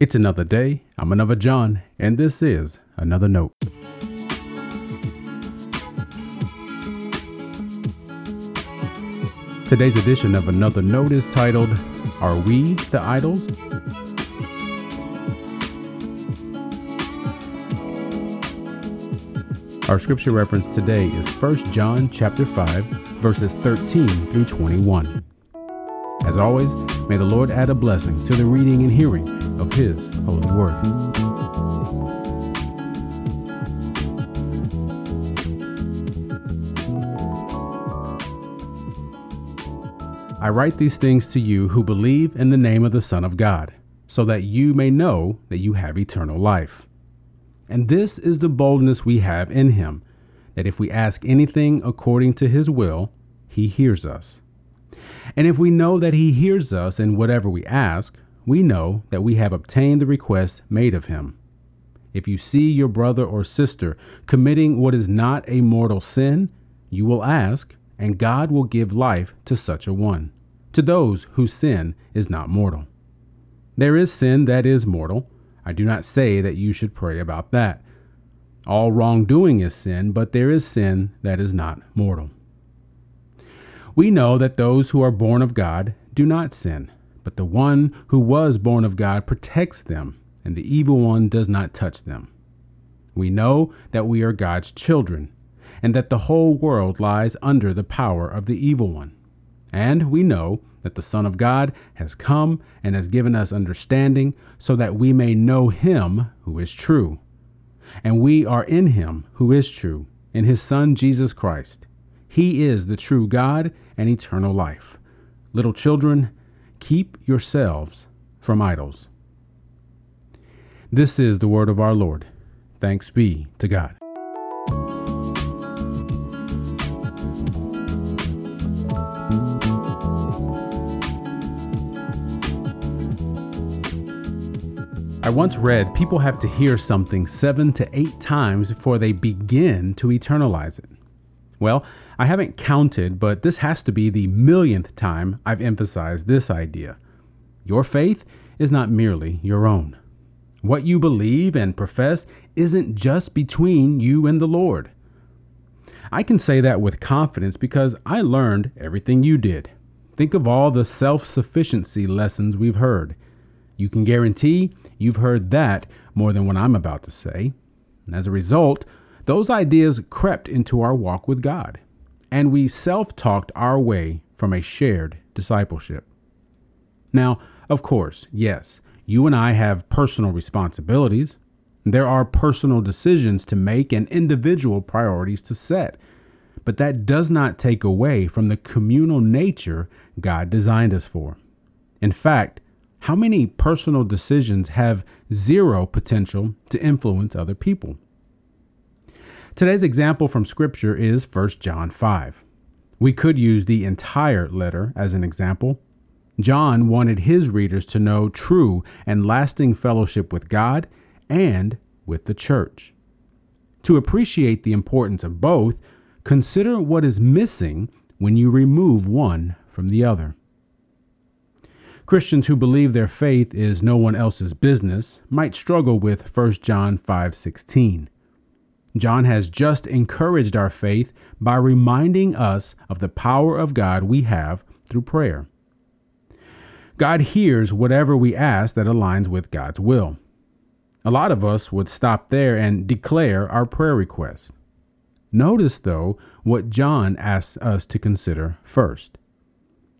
It's another day. I'm another John, and this is another note. Today's edition of Another Note is titled, Are We the Idols? Our scripture reference today is 1 John chapter 5, verses 13 through 21. As always, may the Lord add a blessing to the reading and hearing of His holy word. I write these things to you who believe in the name of the Son of God, so that you may know that you have eternal life. And this is the boldness we have in Him, that if we ask anything according to His will, He hears us. And if we know that he hears us in whatever we ask, we know that we have obtained the request made of him. If you see your brother or sister committing what is not a mortal sin, you will ask, and God will give life to such a one, to those whose sin is not mortal. There is sin that is mortal. I do not say that you should pray about that. All wrongdoing is sin, but there is sin that is not mortal. We know that those who are born of God do not sin, but the one who was born of God protects them, and the evil one does not touch them. We know that we are God's children, and that the whole world lies under the power of the evil one. And we know that the Son of God has come and has given us understanding so that we may know him who is true. And we are in him who is true, in his Son Jesus Christ. He is the true God and eternal life. Little children, keep yourselves from idols. This is the word of our Lord. Thanks be to God. I once read people have to hear something seven to eight times before they begin to eternalize it. Well, I haven't counted, but this has to be the millionth time I've emphasized this idea. Your faith is not merely your own. What you believe and profess isn't just between you and the Lord. I can say that with confidence because I learned everything you did. Think of all the self sufficiency lessons we've heard. You can guarantee you've heard that more than what I'm about to say. As a result, those ideas crept into our walk with God, and we self talked our way from a shared discipleship. Now, of course, yes, you and I have personal responsibilities. There are personal decisions to make and individual priorities to set. But that does not take away from the communal nature God designed us for. In fact, how many personal decisions have zero potential to influence other people? Today's example from Scripture is 1 John 5. We could use the entire letter as an example. John wanted his readers to know true and lasting fellowship with God and with the church. To appreciate the importance of both, consider what is missing when you remove one from the other. Christians who believe their faith is no one else's business might struggle with 1 John 5:16. John has just encouraged our faith by reminding us of the power of God we have through prayer. God hears whatever we ask that aligns with God's will. A lot of us would stop there and declare our prayer request. Notice, though, what John asks us to consider first.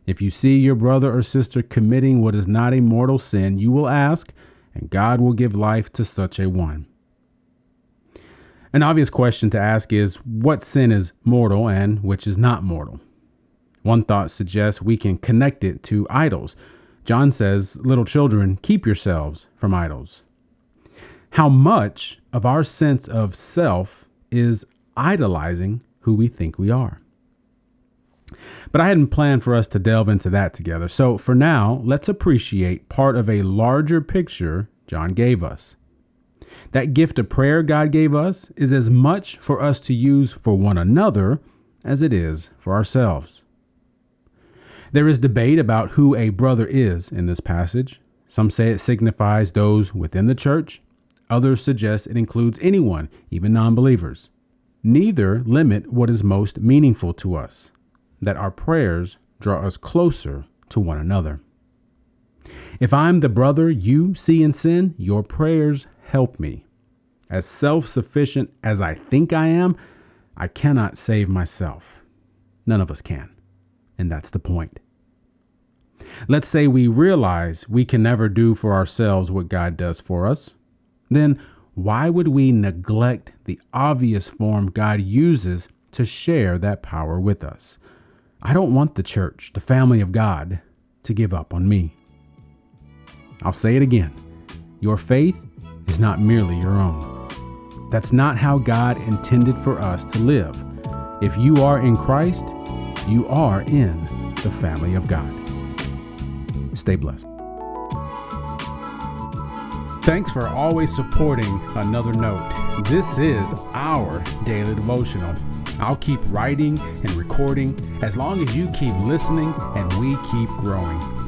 If you see your brother or sister committing what is not a mortal sin, you will ask, and God will give life to such a one. An obvious question to ask is what sin is mortal and which is not mortal? One thought suggests we can connect it to idols. John says, Little children, keep yourselves from idols. How much of our sense of self is idolizing who we think we are? But I hadn't planned for us to delve into that together. So for now, let's appreciate part of a larger picture John gave us. That gift of prayer God gave us is as much for us to use for one another as it is for ourselves. There is debate about who a brother is in this passage. Some say it signifies those within the church. Others suggest it includes anyone, even non believers. Neither limit what is most meaningful to us, that our prayers draw us closer to one another. If I'm the brother you see in sin, your prayers help me. As self sufficient as I think I am, I cannot save myself. None of us can. And that's the point. Let's say we realize we can never do for ourselves what God does for us. Then why would we neglect the obvious form God uses to share that power with us? I don't want the church, the family of God, to give up on me. I'll say it again your faith not merely your own. That's not how God intended for us to live. If you are in Christ, you are in the family of God. Stay blessed. Thanks for always supporting Another Note. This is our daily devotional. I'll keep writing and recording as long as you keep listening and we keep growing.